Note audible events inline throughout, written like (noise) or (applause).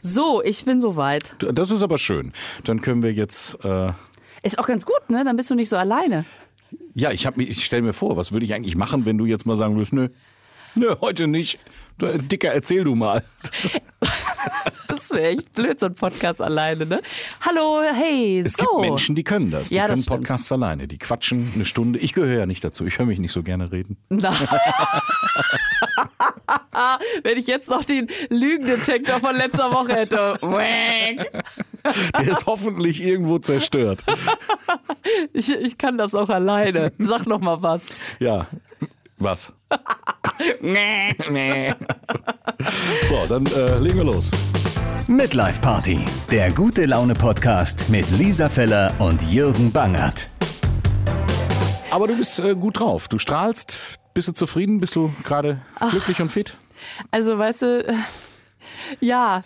So, ich bin soweit. Das ist aber schön. Dann können wir jetzt. Äh ist auch ganz gut, ne? Dann bist du nicht so alleine. Ja, ich, ich stelle mir vor, was würde ich eigentlich machen, wenn du jetzt mal sagen würdest, nö, nö, heute nicht. Dicker, erzähl du mal. (laughs) Das wäre echt blöd, so ein Podcast alleine, ne? Hallo, hey, es so. Es gibt Menschen, die können das. Die ja, können Podcasts alleine. Die quatschen eine Stunde. Ich gehöre ja nicht dazu. Ich höre mich nicht so gerne reden. Na. (laughs) Wenn ich jetzt noch den Lügendetektor von letzter Woche hätte. Der ist hoffentlich irgendwo zerstört. Ich, ich kann das auch alleine. Sag noch mal was. Ja, was? (laughs) so, dann äh, legen wir los. Midlife Party, der gute Laune Podcast mit Lisa Feller und Jürgen Bangert. Aber du bist äh, gut drauf. Du strahlst. Bist du zufrieden? Bist du gerade glücklich und fit? Also, weißt du, äh, ja.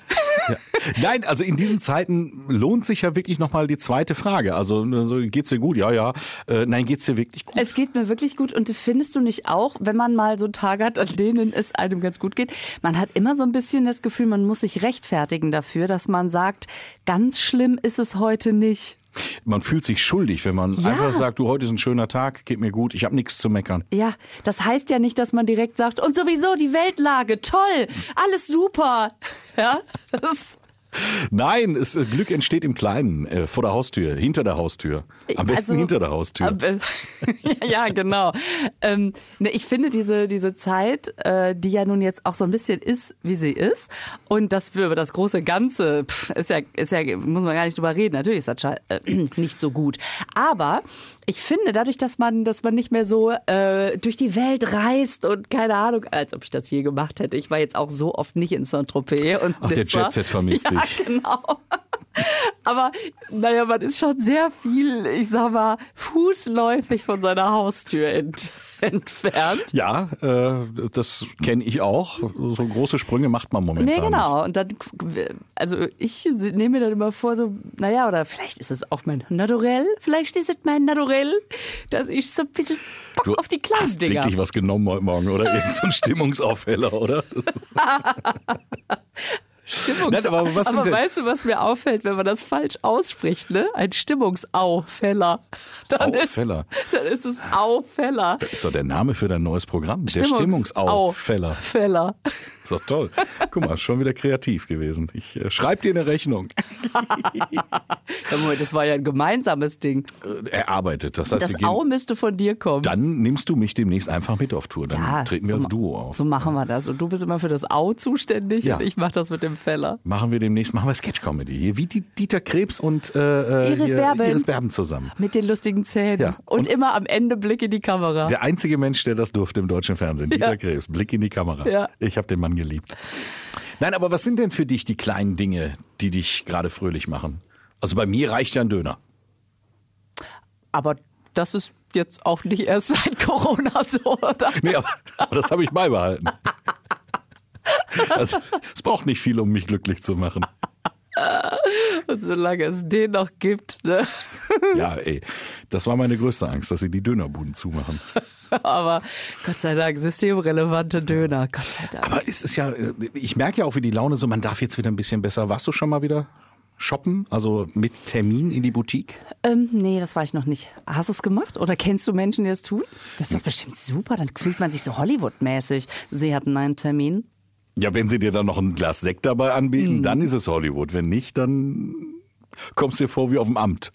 ja. Nein, also in diesen Zeiten lohnt sich ja wirklich nochmal die zweite Frage. Also, geht's dir gut? Ja, ja. Äh, nein, geht's dir wirklich gut? Es geht mir wirklich gut. Und findest du nicht auch, wenn man mal so Tage hat, an denen es einem ganz gut geht, man hat immer so ein bisschen das Gefühl, man muss sich rechtfertigen dafür, dass man sagt, ganz schlimm ist es heute nicht. Man fühlt sich schuldig, wenn man ja. einfach sagt, du, heute ist ein schöner Tag, geht mir gut, ich habe nichts zu meckern. Ja, das heißt ja nicht, dass man direkt sagt, und sowieso die Weltlage, toll, alles super. (laughs) Ja, das Nein, es, äh, Glück entsteht im Kleinen, äh, vor der Haustür, hinter der Haustür. Am besten also, hinter der Haustür. Äh, (laughs) ja, genau. Ähm, ne, ich finde diese, diese Zeit, äh, die ja nun jetzt auch so ein bisschen ist, wie sie ist, und das für das große Ganze pff, ist, ja, ist ja, muss man gar nicht drüber reden. Natürlich ist das äh, (clears throat) nicht so gut. Aber ich finde, dadurch, dass man, dass man nicht mehr so äh, durch die Welt reist und keine Ahnung, als ob ich das je gemacht hätte. Ich war jetzt auch so oft nicht in Saint-Tropez. Ach, der Jet-Set vermisst (laughs) ja, dich. (laughs) genau. Aber naja, man ist schon sehr viel, ich sag mal, fußläufig von seiner Haustür ent entfernt. Ja, äh, das kenne ich auch. So große Sprünge macht man momentan. Nee, genau. Und dann, also ich nehme mir dann immer vor, so, naja, oder vielleicht ist es auch mein Naturell, vielleicht ist es mein Naturell, dass ich so ein bisschen Bock du auf die kleinen hast Dinger. wirklich was genommen heute Morgen, oder? Irgend so ein (laughs) Stimmungsaufheller, oder? (laughs) Stimmungs Nein, aber, aber weißt du, was mir auffällt, wenn man das falsch ausspricht, ne? Ein Stimmungsauffäller. Dann Auffäller. Ist, dann ist es Auffäller. Das ist doch der Name für dein neues Programm. Der Stimmungsauffäller. Fäller. (laughs) Ist doch toll. Guck mal, schon wieder kreativ gewesen. Ich äh, schreib dir eine Rechnung. (laughs) Moment, das war ja ein gemeinsames Ding. Äh, erarbeitet. Das heißt, das Au müsste von dir kommen. Dann nimmst du mich demnächst einfach mit auf Tour. Dann ja, treten wir so als Duo auf. So machen wir das. Und du bist immer für das Au zuständig ja. und ich mache das mit dem Feller. Machen wir demnächst, machen wir Sketch-Comedy. Hier wie die Dieter Krebs und äh, äh Iris, hier, Berben. Iris Berben zusammen. Mit den lustigen Zähnen. Ja. Und, und, immer am Ende Blick in die Kamera. Der einzige Mensch, der das durfte im deutschen Fernsehen. Dieter. Krebs, Blick in die Kamera. Ja. Ich habe den Mann geliebt. Nein, aber was sind denn für dich die kleinen Dinge, die dich gerade fröhlich machen? Also bei mir reicht ja ein Döner. Aber das ist jetzt auch nicht erst seit Corona so, oder? Nee, aber, aber das habe ich beibehalten. Also, es braucht nicht viel, um mich glücklich zu machen. Und solange es den noch gibt. Ne? Ja, ey, das war meine größte Angst, dass sie die Dönerbuden zumachen. (laughs) Aber Gott sei Dank, systemrelevante Döner, Gott sei Dank. Aber es ist ja, ich merke ja auch, wie die Laune so, man darf jetzt wieder ein bisschen besser. Warst du schon mal wieder shoppen, also mit Termin in die Boutique? Ähm, nee, das war ich noch nicht. Hast du es gemacht oder kennst du Menschen, die das tun? Das ist doch bestimmt super, dann fühlt man sich so Hollywood-mäßig. Sie hatten einen Termin. Ja, wenn sie dir dann noch ein Glas Sekt dabei anbieten, mhm. dann ist es Hollywood. Wenn nicht, dann kommst du dir vor wie auf dem Amt.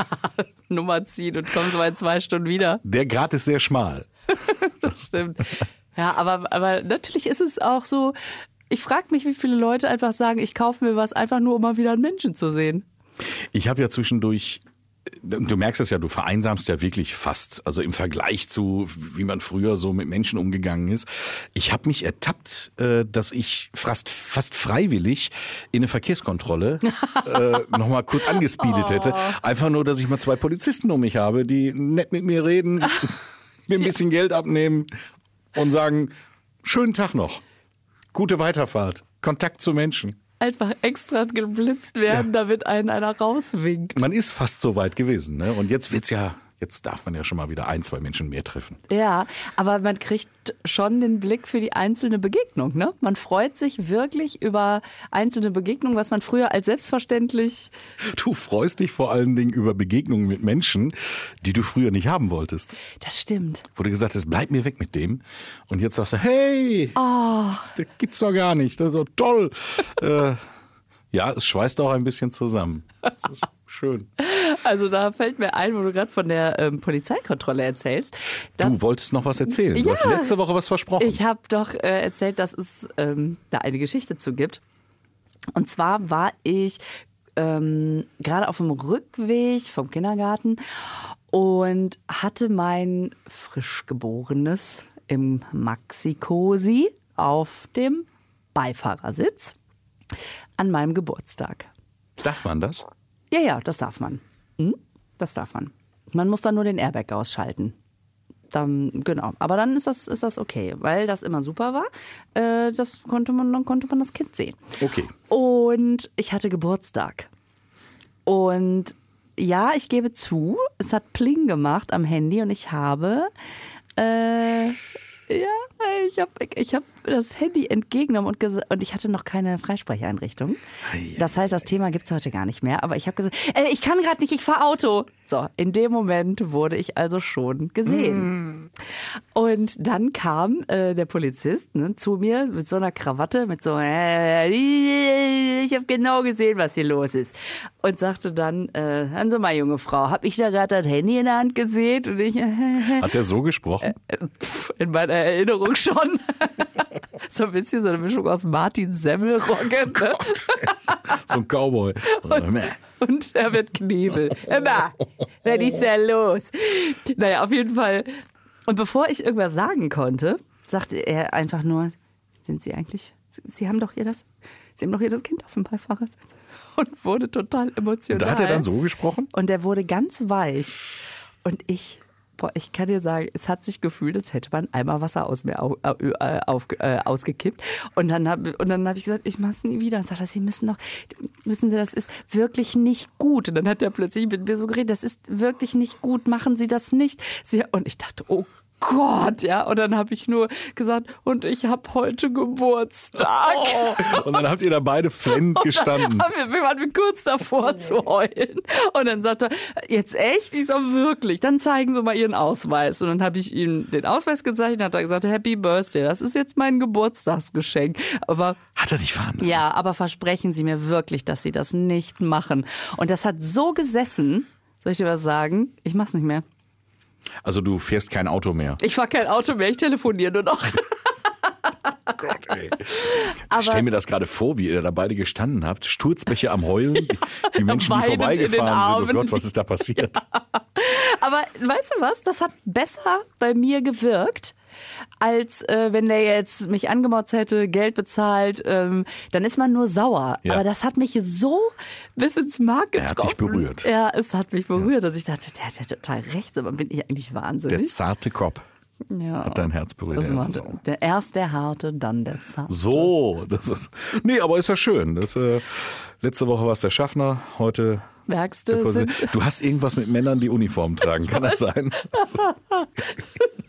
(laughs) Nummer ziehen und kommst mal in zwei Stunden wieder. Der Grad ist sehr schmal. (laughs) das stimmt. Ja, aber, aber natürlich ist es auch so, ich frage mich, wie viele Leute einfach sagen, ich kaufe mir was einfach nur, um mal wieder einen Menschen zu sehen. Ich habe ja zwischendurch du merkst es ja, du vereinsamst ja wirklich fast, also im Vergleich zu, wie man früher so mit Menschen umgegangen ist. Ich habe mich ertappt, äh, dass ich fast, fast freiwillig in eine Verkehrskontrolle (laughs) äh, nochmal kurz angespeedet hätte. Oh. Einfach nur, dass ich mal zwei Polizisten um mich habe, die nett mit mir reden, (laughs) mir ein bisschen Geld abnehmen und sagen, schönen Tag noch, gute Weiterfahrt, Kontakt zu Menschen einfach extra geblitzt werden, ja. damit einen einer rauswinkt. Man ist fast so weit gewesen, ne? Und jetzt wird's ja Jetzt darf man ja schon mal wieder ein, zwei Menschen mehr treffen. Ja, aber man kriegt schon den Blick für die einzelne Begegnung. Ne? Man freut sich wirklich über einzelne Begegnungen, was man früher als selbstverständlich. Du freust dich vor allen Dingen über Begegnungen mit Menschen, die du früher nicht haben wolltest. Das stimmt. Wo du gesagt hast, bleib mir weg mit dem. Und jetzt sagst du, hey, Oh. das gibt's doch gar nicht. Das ist so toll. (laughs) äh, ja, es schweißt auch ein bisschen zusammen. (laughs) Schön. Also da fällt mir ein, wo du gerade von der ähm, Polizeikontrolle erzählst. Du wolltest noch was erzählen. Du Ja. hast letzte Woche was versprochen. Ich habe doch äh, erzählt, dass es ähm, da eine Geschichte zu gibt. Und zwar war ich ähm, gerade auf dem Rückweg vom Kindergarten und hatte mein frisch geborenes im Maxi-Cosi auf dem Beifahrersitz an meinem Geburtstag. Darf man das? Ja, ja, das darf man. Hm? Das darf man. Man muss dann nur den Airbag ausschalten. Dann, genau. Aber dann ist das, ist das okay, weil das immer super war. Äh, das konnte man, dann konnte man das Kind sehen. Okay. Und ich hatte Geburtstag. Und ja, ich gebe zu, es hat Pling gemacht am Handy und ich habe, äh, ja, ich habe ich hab das Handy entgegengenommen und, und ich hatte noch keine Freisprecheinrichtung. Das heißt, das Thema gibt's heute gar nicht mehr. Aber ich habe gesagt, äh, ich kann gerade nicht, ich fahre Auto. So, in dem Moment wurde ich also schon gesehen. Und dann kam äh, der Polizist ne, zu mir mit so einer Krawatte, mit so, äh, ich habe genau gesehen, was hier los ist. Und sagte dann, äh, hören Sie mal, junge Frau, habe ich da gerade das Handy in der Hand gesehen? Und ich, äh, (laughs) Hat er so gesprochen? pff, in meiner Erinnerung schon. (laughs) so ein bisschen so eine Mischung aus Martin Semmelrogge. Ne? so ein Cowboy. (laughs) Und er wird Knebel. Immer, was ist da los? Naja, auf jeden Fall. Und bevor ich irgendwas sagen konnte, sagte er einfach nur, sind Sie eigentlich, Sie haben doch hier das, Sie haben doch hier das Kind auf dem Beifahrersitz. Und wurde total emotional. Und da hat er dann so gesprochen? Und er wurde ganz weich. Und ich, boah, ich kann dir sagen, es hat sich gefühlt, als hätte man einmal Wasser aus mir au, au, äh, auf, äh, ausgekippt. Und dann habe hab ich gesagt, ich mach's nie wieder. Und sagt er, Sie müssen noch, wissen Sie, das ist wirklich nicht gut. Und dann hat er plötzlich mit mir so geredet, das ist wirklich nicht gut, machen Sie das nicht. Sie, und ich dachte, oh Gott, ja. Und dann habe ich nur gesagt, und ich habe heute Geburtstag. Und dann habt ihr da beide flennend (laughs) gestanden. Haben wir, wir waren kurz davor zu heulen. Und dann sagt er, jetzt echt? Ich sag, wirklich. Dann zeigen Sie mal Ihren Ausweis. Und dann habe ich ihm den Ausweis gezeigt und hat er gesagt, Happy Birthday, das ist jetzt mein Geburtstagsgeschenk. Aber Hat er dich fahren lassen? ja, aber versprechen Sie mir wirklich, dass Sie das nicht machen. Und das hat so gesessen, soll ich dir was sagen? Ich mach's nicht mehr. Also du fährst kein Auto mehr. Ich fahr kein Auto mehr, ich telefoniere nur noch. (laughs) Gott, ey. Ich stell mir das gerade vor, wie ihr da beide gestanden habt, Sturzbäche am Heulen, die, die Menschen, die vorbeigefahren sind. Oh. Gott, was ist da passiert? (laughs) Aber weißt du was? Das hat besser bei mir gewirkt, als äh, wenn der jetzt mich angemotzt hätte, Geld bezahlt. Ähm, dann ist man nur sauer. Ja. Aber das hat mich so bis ins Mark Er hat getroffen. dich berührt. Ja, es hat mich berührt, dass ich dachte, der hat ja total recht, aber bin ich eigentlich Der wahnsinnig? zarte Kopf ja. hat dein Herz berührt. Das war auch- der, erst der harte, dann der zarte. So, das ist. Nee, aber ist ja schön. Das, äh, letzte Woche war es der Schaffner, heute. Merkst der du. Du hast irgendwas mit Männern, die Uniform tragen, (laughs) kann das sein? (laughs)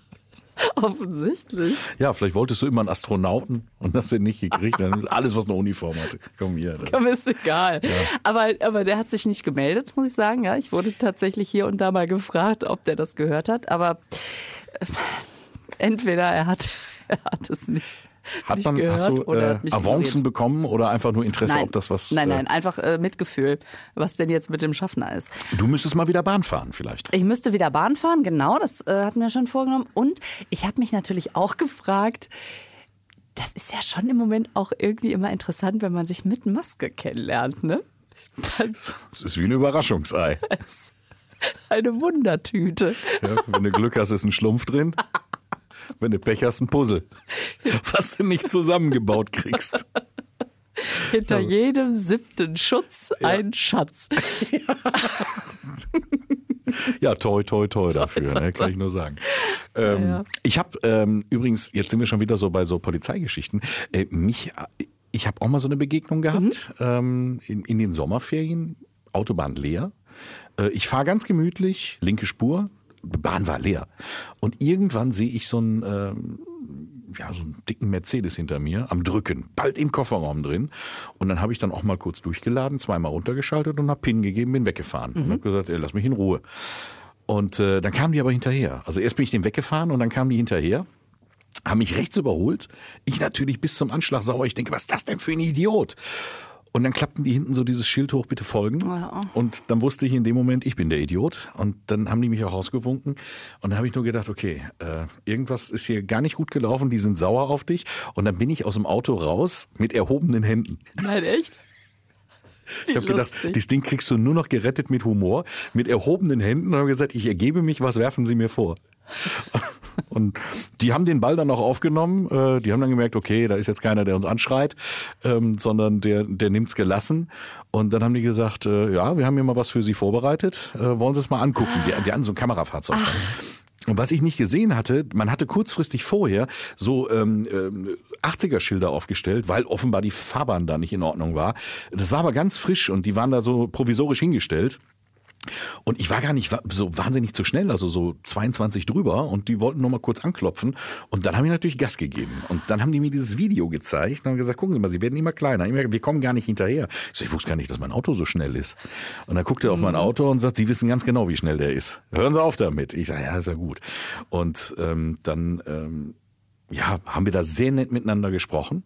(laughs) offensichtlich. Ja, vielleicht wolltest du immer einen Astronauten und hast den nicht gekriegt. Dann ist alles, was eine Uniform hatte. Komm hier. Aber ist egal. Aber, aber der hat sich nicht gemeldet, muss ich sagen. Ja, ich wurde tatsächlich hier und da mal gefragt, ob der das gehört hat. Aber äh, entweder er hat, (laughs) er hat es nicht. Hat man, gehört hast du äh, Avancen bekommen oder einfach nur Interesse, Nein. ob das was. nein, äh, nein, einfach äh, Mitgefühl, was denn jetzt mit dem Schaffner ist. Du müsstest mal wieder Bahn fahren, vielleicht. Ich müsste wieder Bahn fahren, genau, das äh, hatten wir schon vorgenommen. Und ich habe mich natürlich auch gefragt, das ist ja schon im Moment auch irgendwie immer interessant, wenn man sich mit Maske kennenlernt, ne? Das Es ist wie ein Überraschungsei. (laughs) eine Wundertüte. Ja, wenn du Glück hast, ist ein Schlumpf drin. (laughs) Wenn du Pech hast, ein Puzzle. (laughs) Was du nicht zusammengebaut kriegst. Hinter jedem siebten Schutz ein Schatz. (laughs) Ja, toi, toi, toi dafür, toi, ne, kann ich nur sagen. Ähm, Ja. Ich habe ähm, übrigens, jetzt sind wir schon wieder so bei so Polizeigeschichten, äh, mich, ich habe auch mal so eine Begegnung gehabt ähm, in, in den Sommerferien, Autobahn leer. Äh, ich fahre ganz gemütlich, linke Spur, Bahn war leer. Und irgendwann sehe ich so einen, äh, ja, so einen dicken Mercedes hinter mir am Drücken, bald im Kofferraum drin. Und dann habe ich dann auch mal kurz durchgeladen, zweimal runtergeschaltet und habe PIN gegeben, bin weggefahren. Und habe gesagt, ey, lass mich in Ruhe. Und äh, dann kamen die aber hinterher. Also erst bin ich den weggefahren und dann kamen die hinterher haben mich rechts überholt. Ich natürlich bis zum Anschlag sauer. Ich denke, was ist das denn für ein Idiot? Und dann klappten die hinten so dieses Schild hoch, bitte folgen. Ja. Und dann wusste ich in dem Moment, ich bin der Idiot. Und dann haben die mich auch rausgewunken. Und dann habe ich nur gedacht, okay, äh, irgendwas ist hier gar nicht gut gelaufen. Die sind sauer auf dich. Und dann bin ich aus dem Auto raus mit erhobenen Händen. Nein, echt? Ich habe gedacht, das Ding kriegst du nur noch gerettet mit Humor, mit erhobenen Händen. Und habe gesagt, ich ergebe mich, was werfen Sie mir vor? Und die haben den Ball dann auch aufgenommen. Äh, Die haben dann gemerkt, okay, da ist jetzt keiner, der uns anschreit, ähm, sondern der, der nimmt's gelassen. Und dann haben die gesagt, äh, ja, wir haben hier mal was für Sie vorbereitet. Äh, Wollen Sie es mal angucken? Die, die hatten so ein Kamerafahrzeug. Und was ich nicht gesehen hatte, man hatte kurzfristig vorher so ähm, ähm, 80er-Schilder aufgestellt, weil offenbar die Fahrbahn da nicht in Ordnung war. Das war aber ganz frisch und die waren da so provisorisch hingestellt. Und ich war gar nicht so wahnsinnig zu schnell, also so 22 drüber und die wollten nur mal kurz anklopfen und dann habe ich natürlich Gas gegeben und dann haben die mir dieses Video gezeigt und haben gesagt, gucken Sie mal, Sie werden immer kleiner, immer, wir kommen gar nicht hinterher. Ich, so, ich wusste gar nicht, dass mein Auto so schnell ist. Und dann guckt er auf mein Auto und sagt, Sie wissen ganz genau, wie schnell der ist. Hören Sie auf damit. Ich sage, ja, ist ja gut. Und ähm, dann ähm, ja, haben wir da sehr nett miteinander gesprochen.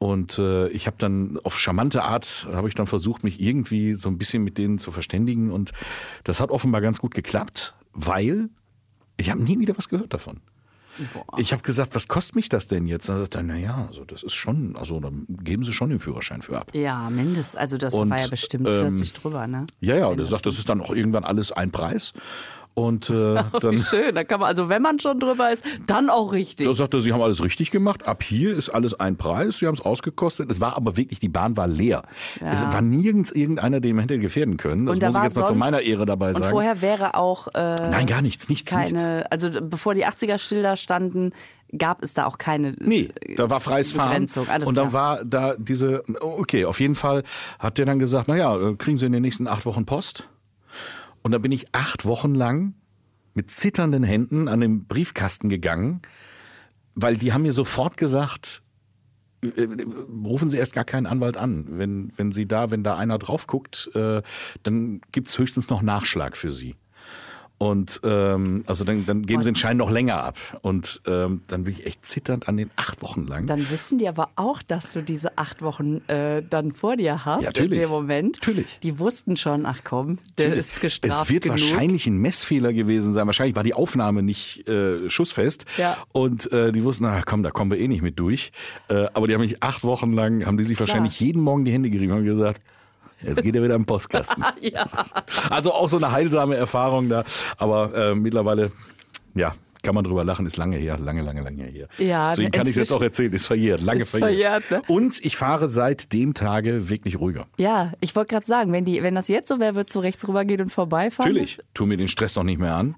Und äh, ich habe dann auf charmante Art, habe ich dann versucht, mich irgendwie so ein bisschen mit denen zu verständigen. Und das hat offenbar ganz gut geklappt, weil ich habe nie wieder was gehört davon. Ich habe gesagt, was kostet mich das denn jetzt? Dann sagt er, naja, also das ist schon, also dann geben Sie schon den Führerschein für ab. Ja, mindestens. Also das Und, war ja bestimmt ähm, 40 drüber, ne? Ja, ja, und er sagt, das ist dann auch irgendwann alles ein Preis. Und äh, (laughs) Wie dann schön. Da kann man, also wenn man schon drüber ist, dann auch richtig. Da sagt er, Sie haben alles richtig gemacht. Ab hier ist alles ein Preis. Sie haben es ausgekostet. Es war aber wirklich, die Bahn war leer. Ja. Es war nirgends irgendeiner, den man hätte gefährden können. Das Und da muss ich jetzt mal zu meiner Ehre dabei Und sagen. vorher wäre auch äh, Nein, gar nichts, nichts, nichts. keine, also bevor die 80er-Schilder standen, gab es da auch keine Nee, da war freies Fahren. Und dann klar. war da diese, okay, auf jeden Fall hat der dann gesagt, naja, äh, kriegen Sie in den nächsten acht Wochen Post. Und da bin ich acht Wochen lang mit zitternden Händen an den Briefkasten gegangen, weil die haben mir sofort gesagt, äh, äh, rufen Sie erst gar keinen Anwalt an. Wenn, wenn Sie da, wenn da einer drauf guckt, äh, dann gibt's höchstens noch Nachschlag für Sie. Und ähm, also dann, dann geben sie den Schein noch länger ab. Und ähm, dann bin ich echt zitternd an den acht Wochen lang. Dann wissen die aber auch, dass du diese acht Wochen äh, dann vor dir hast Ja, natürlich. in dem Moment. Natürlich. Die wussten schon, ach komm, der ist gestraft es wird genug. wahrscheinlich ein Messfehler gewesen sein. Wahrscheinlich war die Aufnahme nicht äh, schussfest. Ja. Und äh, die wussten, na komm, da kommen wir eh nicht mit durch. Äh, aber die haben mich acht Wochen lang, haben die sich wahrscheinlich jeden Morgen die Hände gerieben und haben gesagt, jetzt geht er wieder im Postkasten. (laughs) Ja. Also auch so eine heilsame Erfahrung da. Aber äh, mittlerweile, ja, kann man drüber lachen, ist lange her, lange, lange, lange her. Ja, Deswegen kann ich es jetzt auch erzählen, ist verjährt, lange Ist verjährt. verjährt, ne? Und ich fahre seit dem Tage wirklich ruhiger. Ja, ich wollte gerade sagen, wenn, die, wenn das jetzt so wäre, würdest du rechts rübergehen und vorbeifahren? Natürlich, tu mir den Stress doch nicht mehr an.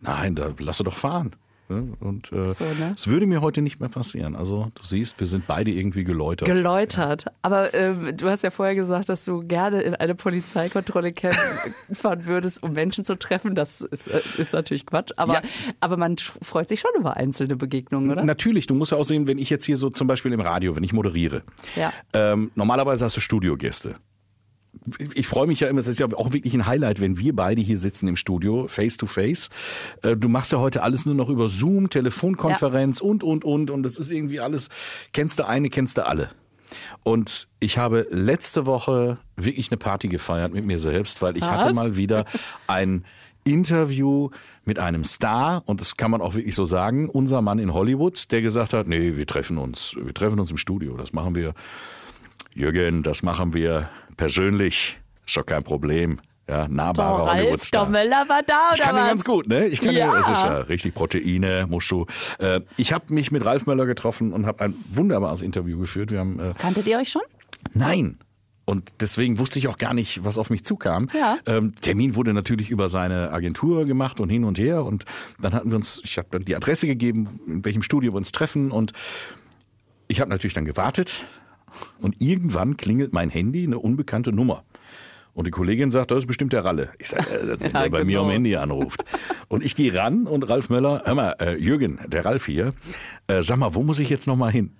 Nein, da lass du doch fahren. Ne? Und äh, So, ne? es würde mir heute nicht mehr passieren. Also du siehst, wir sind beide irgendwie geläutert. Geläutert. Aber ähm, du hast ja vorher gesagt, dass du gerne in eine Polizeikontrolle fahren (laughs) würdest, um Menschen zu treffen. Das ist, äh, ist natürlich Quatsch. Aber, Ja. aber man freut sich schon über einzelne Begegnungen, oder? Natürlich, du musst ja auch sehen, wenn ich jetzt hier so zum Beispiel im Radio, wenn ich moderiere. Ja. Ähm, normalerweise hast du Studiogäste. Ich freue mich ja immer, es ist ja auch wirklich ein Highlight, wenn wir beide hier sitzen im Studio, face to face. Äh, Du machst ja heute alles nur noch über Zoom, Telefonkonferenz und, und, und. Und das ist irgendwie alles, kennst du eine, kennst du alle. Und ich habe letzte Woche wirklich eine Party gefeiert mit mir selbst, weil ich Was? hatte mal wieder ein Interview mit einem Star und das kann man auch wirklich so sagen, unser Mann in Hollywood, der gesagt hat, nee, wir treffen uns, wir treffen uns im Studio, das machen wir Jürgen, das machen wir persönlich. Ist doch kein Problem. Ja, nahbarer Hollywood-Star. Stommler war da, oder Ich kann was? den ganz gut, ne? Ich kann Ja. den, es ist ja richtig Proteine, musst du. Äh, ich habe mich mit Ralf Möller getroffen und habe ein wunderbares Interview geführt. Wir haben äh, Kanntet ihr euch schon? Nein. Und deswegen wusste ich auch gar nicht, was auf mich zukam. Ja. Ähm, Termin wurde natürlich über seine Agentur gemacht und hin und her. Und dann hatten wir uns, ich habe dann die Adresse gegeben, in welchem Studio wir uns treffen. Und ich habe natürlich dann gewartet. Und irgendwann klingelt mein Handy, eine unbekannte Nummer. Und die Kollegin sagt, das ist bestimmt der Ralle. Ich sage, äh, das ist (laughs) Ja, der bei mir genau. am Handy anruft. Und ich gehe ran und Ralf Möller, hör mal, äh, Jürgen, der Ralf hier, äh, sag mal, wo muss ich jetzt nochmal hin?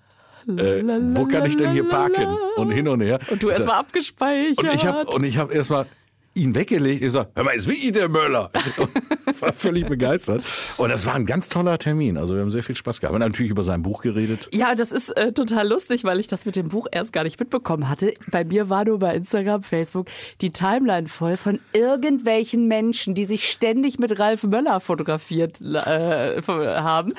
Äh, wo kann ich denn hier parken? Und hin und her. Und du Ich erst sag, mal abgespeichert. und ich habe und ich habe erstmal ihn weggelegt. Ich sag, hör mal, ist wirklich der Möller. Und (laughs) war völlig begeistert. Und das war ein ganz toller Termin. Also wir haben sehr viel Spaß gehabt. Wir haben natürlich über sein Buch geredet. Ja, das ist äh, total lustig, weil ich das mit dem Buch erst gar nicht mitbekommen hatte. Bei mir war nur bei Instagram, Facebook die Timeline voll von irgendwelchen Menschen, die sich ständig mit Ralf Möller fotografiert äh, haben.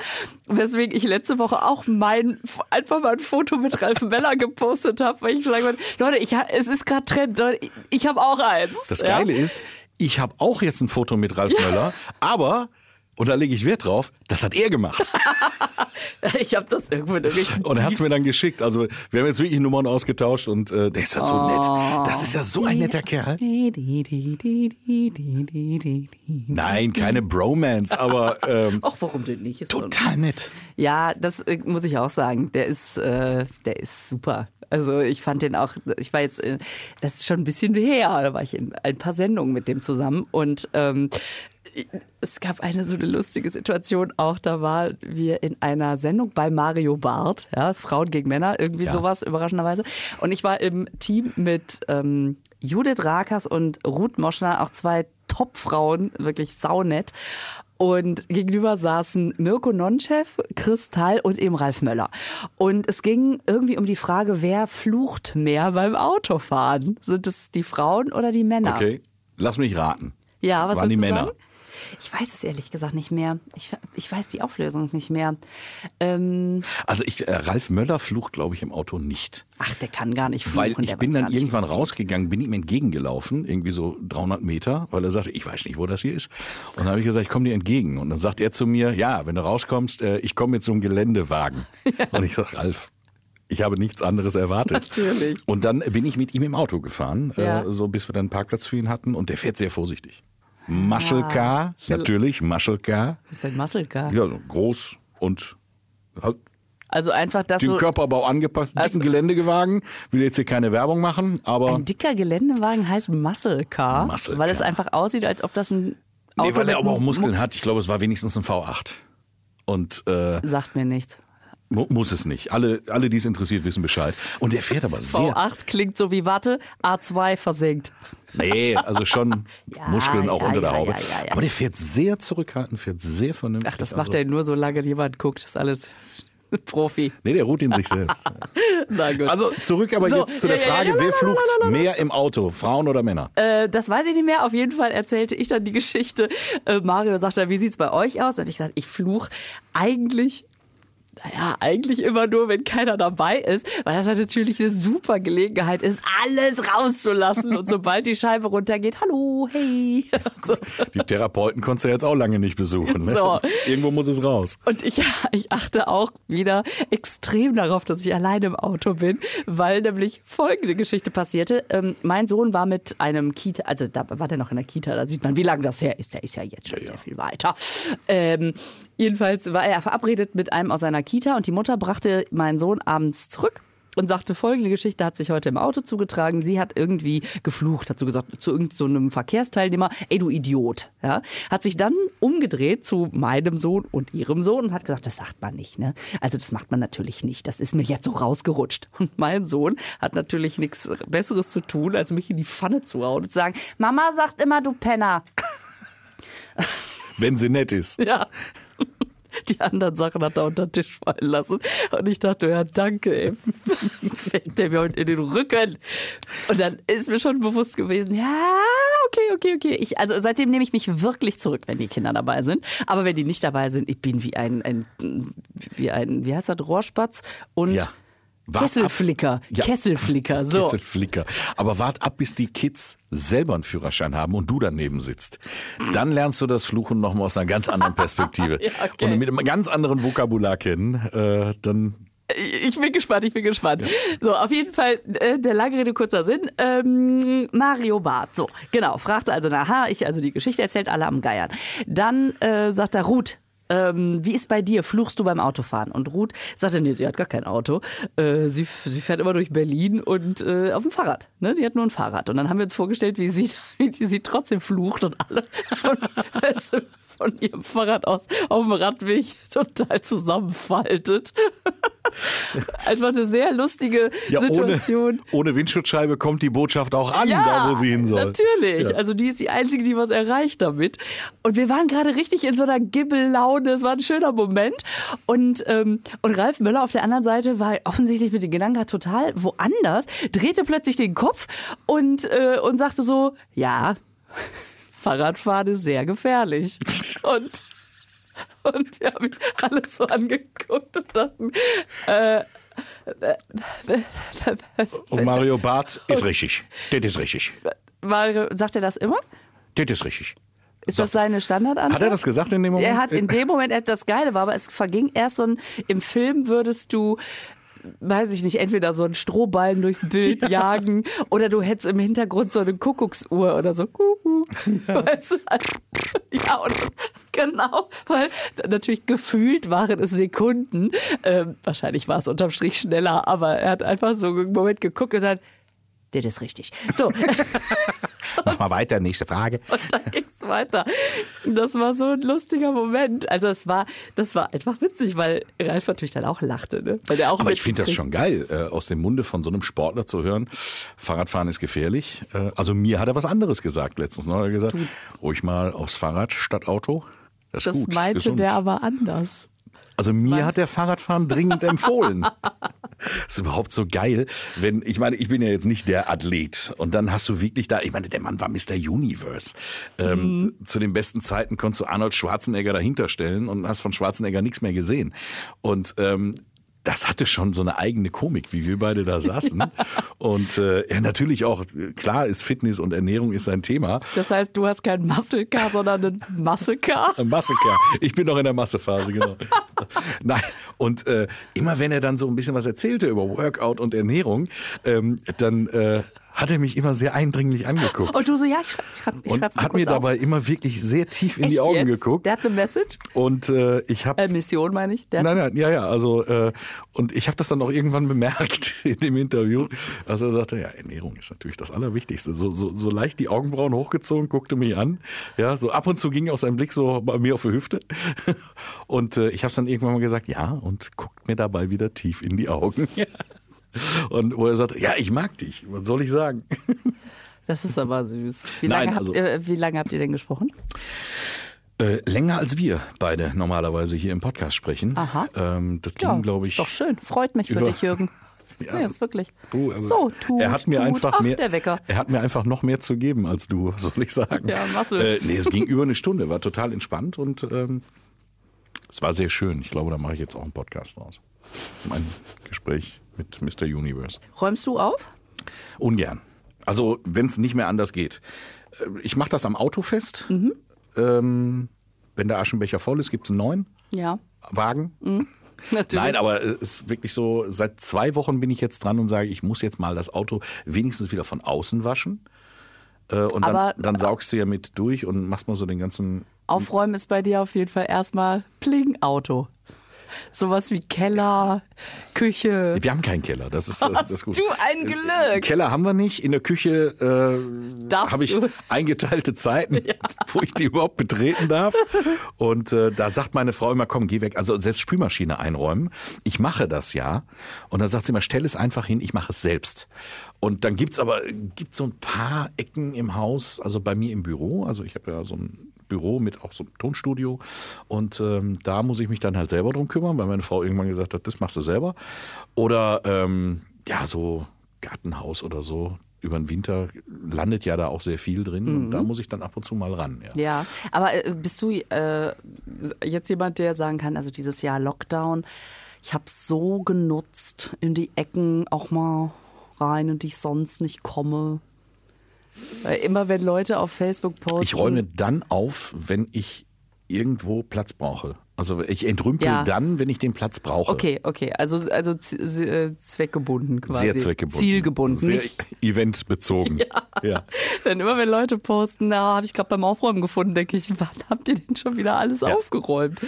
Weswegen ich letzte Woche auch mein einfach mal ein Foto mit Ralf Möller gepostet habe, weil ich sagen wollte, Leute, ich, es ist gerade Trend, Leute, ich, ich habe auch eins. Das? Geile ist, ich habe auch jetzt ein Foto mit Ralf Möller, aber, und da lege ich Wert drauf, das hat er gemacht. (laughs) Ich habe das irgendwo nämlich. Und er hat es mir dann geschickt. Also wir haben jetzt wirklich Nummern ausgetauscht und äh, der ist ja so nett. Das ist ja so ein netter Kerl. Nein, keine Bromance, aber ähm, (laughs) Ach, warum denn nicht? Ist total nett. Ja, das äh, muss ich auch sagen. Der ist, äh, der ist super. Also ich fand den auch, ich war jetzt, das ist schon ein bisschen her, da war ich in ein paar Sendungen mit dem zusammen und ähm, es gab eine so eine lustige Situation auch, da war wir in einer Sendung bei Mario Barth, ja, Frauen gegen Männer, irgendwie Ja. sowas, überraschenderweise. Und ich war im Team mit ähm, Judith Rakers und Ruth Moschner, auch zwei Top-Frauen, wirklich saunett. Und gegenüber saßen Mirko Nonchev, Kristall und eben Ralf Möller. Und es ging irgendwie um die Frage, wer flucht mehr beim Autofahren? Sind es die Frauen oder die Männer? Okay, lass mich raten. Ja, was Waren die Männer? Sagen? Ich weiß es ehrlich gesagt nicht mehr. Ich, ich weiß die Auflösung nicht mehr. Ähm, Also ich, äh, Ralf Möller flucht, glaube ich, im Auto nicht. ach, der kann gar nicht Weil fluchen. ich der bin dann irgendwann rausgegangen, bin ihm entgegengelaufen, irgendwie so 300 Meter, weil er sagte, ich weiß nicht, wo das hier ist. Und dann habe ich gesagt, ich komme dir entgegen. Und dann sagt er zu mir, ja, wenn du rauskommst, äh, ich komme mit so einem Geländewagen. (laughs) Und ich sage, Ralf, ich habe nichts anderes erwartet. Natürlich. Und dann bin ich mit ihm im Auto gefahren, Ja. äh, so bis wir dann einen Parkplatz für ihn hatten. Und der fährt sehr vorsichtig. Muscle Car, Ich will- natürlich, Muscle Car. Was ist denn Muscle Car? Ja, groß und halt Also einfach das den so. Körperbau angepasst, dicken Also- Geländegewagen. Will jetzt hier keine Werbung machen, aber Ein dicker Geländewagen heißt Muscle Car, Muscle weil es Car. einfach aussieht, als ob das ein Auto nee, weil er aber auch Muskeln hat. Ich glaube, es war wenigstens ein V8. Und äh, Sagt mir nichts. mu muss es nicht. Alle, alle, die es interessiert, wissen Bescheid. Und der fährt aber sehr. V8 klingt so wie Watte, A2 versenkt. Nee, also schon (laughs) Ja, Muskeln auch ja, unter der Haube. ja. Aber der fährt sehr zurückhaltend, fährt sehr vernünftig. Ach, das macht also, er nur, solange jemand guckt. Das ist alles (laughs) Profi. Nee, der ruht in sich selbst. (laughs) Na gut. Also zurück aber So, jetzt zu der Frage, wer flucht mehr im Auto, Frauen oder Männer? Äh, das weiß ich nicht mehr. Auf jeden Fall erzählte ich dann die Geschichte. Äh, Mario sagte, wie sieht's bei euch aus? Dann habe ich gesagt, ich fluch eigentlich. Naja, eigentlich immer nur, wenn keiner dabei ist, weil das halt natürlich eine super Gelegenheit ist, alles rauszulassen. Und sobald die Scheibe runtergeht, hallo, hey. (laughs) So. Die Therapeuten konntest du jetzt auch lange nicht besuchen. Ne? So. Irgendwo muss es raus. Und ich, ich achte auch wieder extrem darauf, dass ich alleine im Auto bin, weil nämlich folgende Geschichte passierte. Ähm, mein Sohn war mit einem Kita, also da war der noch in der Kita, da sieht man, wie lange das her ist. Der ist ja jetzt schon sehr viel weiter. Ähm, jedenfalls war er verabredet mit einem aus seiner Kita und die Mutter brachte meinen Sohn abends zurück. Und sagte, folgende Geschichte hat sich heute im Auto zugetragen. Sie hat irgendwie geflucht, hat so gesagt, zu irgendeinem so Verkehrsteilnehmer, ey du Idiot. Ja? Hat sich dann umgedreht zu meinem Sohn und ihrem Sohn und hat gesagt, das sagt man nicht. Ne? Also das macht man natürlich nicht. Das ist mir jetzt so rausgerutscht. Und mein Sohn hat natürlich nichts Besseres zu tun, als mich in die Pfanne zu hauen und zu sagen, Mama sagt immer, du Penner. Wenn sie nett ist. Ja. (laughs) Die anderen Sachen hat er unter den Tisch fallen lassen. Und ich dachte, ja, danke, ey. (laughs) Fällt der mir heute in den Rücken. Und dann ist mir schon bewusst gewesen, ja, okay, okay, okay. Ich, also seitdem nehme ich mich wirklich zurück, wenn die Kinder dabei sind. Aber wenn die nicht dabei sind, ich bin wie ein, ein wie ein, wie heißt das, Rohrspatz und Ja. Kesselflicker. Ja. Kesselflicker, (laughs) so. Kesselflicker. Aber wart ab, bis die Kids selber einen Führerschein haben und du daneben sitzt. Dann lernst du das Fluchen nochmal aus einer ganz anderen Perspektive. (laughs) Ja, okay. Und mit einem ganz anderen Vokabular kennen. Äh, dann Ich bin gespannt, ich bin gespannt. So, auf jeden Fall, äh, der lange Rede, kurzer Sinn. Ähm, Mario Barth, so, genau, fragte also nach, ha, ich also die Geschichte erzählt, alle am Geiern. Dann äh, sagt er, Ruth, ähm, wie ist bei dir? Fluchst du beim Autofahren? Und Ruth sagte, nee, sie hat gar kein Auto. Äh, sie, sie fährt immer durch Berlin und äh, auf dem Fahrrad. Ne? Die hat nur ein Fahrrad. Und dann haben wir uns vorgestellt, wie sie, (laughs) wie sie trotzdem flucht und alle von, (laughs) also von ihrem Fahrrad aus auf dem Radweg (laughs) total zusammenfaltet. (laughs) Einfach eine sehr lustige Ja, Situation. ohne, ohne Windschutzscheibe kommt die Botschaft auch an, Ja, da wo sie hin soll. Natürlich. Ja. Also die ist die Einzige, die was erreicht damit. Und wir waren gerade richtig in so einer Gibbellaune. Es war ein schöner Moment. Und, ähm, und Ralf Möller auf der anderen Seite war offensichtlich mit den Gedanken total woanders, drehte plötzlich den Kopf und, äh, und sagte so, ja, Fahrradfahren ist sehr gefährlich. (laughs) Und, und wir haben ihn alles so angeguckt und dachten, äh, Und Mario Barth ist richtig. Das ist richtig. Mario, sagt er das immer? Das ist richtig. Ist das seine Standardantwort? Hat er das gesagt in dem Moment? Er hat in dem Moment, das Geile war, aber es verging erst so ein, im Film würdest du weiß ich nicht, entweder so einen Strohballen durchs Bild jagen oder du hättest im Hintergrund so eine Kuckucksuhr oder so. Kuckuck. Weißt du? Ja, und genau, weil natürlich gefühlt waren es Sekunden. Ähm, wahrscheinlich war es unterm Strich schneller, aber er hat einfach so einen Moment geguckt und dann, das ist richtig. So, (laughs) Mach mal weiter, nächste Frage. und dann ging's weiter. Das war so ein lustiger Moment. Also es war, das war einfach witzig, weil Ralf natürlich dann auch lachte, ne? Weil der auch Aber ich finde das schon geil, äh, aus dem Munde von so einem Sportler zu hören, Fahrradfahren ist gefährlich. Äh, also mir hat er was anderes gesagt letztens. Ne? Hat er gesagt, ruhig mal aufs Fahrrad statt Auto. Das, Das meinte der aber anders. Also mir hat der Fahrradfahren dringend empfohlen. Das (laughs) ist überhaupt so geil, wenn, ich meine, ich bin ja jetzt nicht der Athlet und dann hast du wirklich da, ich meine, der Mann war Mr. Universe. Ähm, Zu den besten Zeiten konntest du Arnold Schwarzenegger dahinter stellen und hast von Schwarzenegger nichts mehr gesehen. Und ähm, das hatte schon so eine eigene Komik, wie wir beide da saßen. (laughs) Und äh, ja, natürlich auch, klar ist Fitness und Ernährung ist ein Thema. Das heißt, du hast kein Muscle Car, sondern ein Muscle Car. Ein Masseker. Ich bin noch in der Massephase, genau. (laughs) Nein, und äh, immer wenn er dann so ein bisschen was erzählte über Workout und Ernährung, ähm, dann äh, hat er mich immer sehr eindringlich angeguckt. Und du so, ja, ich, schreib, ich, schreib, ich und schreib's hat mir dabei immer wirklich sehr tief in auf. die Echt Augen jetzt? geguckt. Der hat eine Message? Und äh, ich habe Äh, Mission meine ich. Der Nein, nein, ja, ja, also äh, und ich habe das dann auch irgendwann bemerkt (laughs) in dem Interview. Also er sagte, ja, Ernährung ist natürlich das Allerwichtigste. So, so, so leicht die Augenbrauen hochgezogen, guckte mich an. Ja, so ab und zu ging auch sein Blick so bei mir auf die Hüfte. (laughs) Und äh, ich habe dann irgendwann mal gesagt, ja, und guckt mir dabei wieder tief in die Augen. (laughs) Und wo er sagte, ja, ich mag dich. Was soll ich sagen? Das ist aber süß. Wie Nein, lange, also- habt, äh, wie lange habt ihr denn gesprochen? Äh, länger als wir beide normalerweise hier im Podcast sprechen. Aha. Ähm, das ging, glaube ich. Ist doch schön. Freut mich für dich, Jürgen. (laughs) Ja. Ja, ist wirklich. Du, so, tut, er hat mir tut. einfach Ach, mehr, der Wecker. Er hat mir einfach noch mehr zu geben als du, soll ich sagen? Ja, Marcel. Äh, nee, es ging (laughs) über eine Stunde, war total entspannt und ähm, es war sehr schön. Ich glaube, da mache ich jetzt auch einen Podcast draus. Mein Gespräch mit Mr. Universe. Räumst du auf? Ungern. Also, wenn es nicht mehr anders geht. Äh, Ich mache das am Auto fest. Mhm. Ähm, wenn der Aschenbecher voll ist, gibt es einen neuen Ja, Wagen. natürlich. (laughs) Nein, aber es ist wirklich so, seit zwei Wochen bin ich jetzt dran und sage, ich muss jetzt mal das Auto wenigstens wieder von außen waschen. Äh, Und dann, Aber- dann saugst du ja mit durch und machst mal so den ganzen. Aufräumen ist bei dir auf jeden Fall erstmal Pling-Auto. Sowas wie Keller, Küche. Wir haben keinen Keller, das ist, das, das ist gut. du ein Glück? Keller haben wir nicht. In der Küche äh, habe ich du? eingeteilte Zeiten, (laughs) wo ich die überhaupt betreten darf. Und äh, da sagt meine Frau immer, komm, geh weg. Also selbst Spülmaschine einräumen. Ich mache das ja. Und dann sagt sie immer, stell es einfach hin, ich mache es selbst. Und dann gibt's aber gibt's so ein paar Ecken im Haus, also bei mir im Büro. Also ich habe ja so ein Büro mit auch so einem Tonstudio. Und ähm, da muss ich mich dann halt selber drum kümmern, weil meine Frau irgendwann gesagt hat, das machst du selber. Oder ähm, ja, so Gartenhaus oder so. Über den Winter landet ja da auch sehr viel drin. Und da muss ich dann ab und zu mal ran. Ja. Ja, aber äh, bist du äh, jetzt jemand, der sagen kann, also dieses Jahr Lockdown, ich habe so genutzt, in die Ecken auch mal rein, in die ich sonst nicht komme. Weil immer wenn Leute auf Facebook posten. Ich räume dann auf, wenn ich irgendwo Platz brauche. Also ich entrümpel Ja. dann, wenn ich den Platz brauche. Okay, okay. Also, also äh, zweckgebunden quasi. Sehr zweckgebunden. Zielgebunden. Sehr Nicht, eventbezogen. (laughs) Ja. denn immer wenn Leute posten, na, habe ich gerade beim Aufräumen gefunden, denke ich, wann habt ihr denn schon wieder alles aufgeräumt?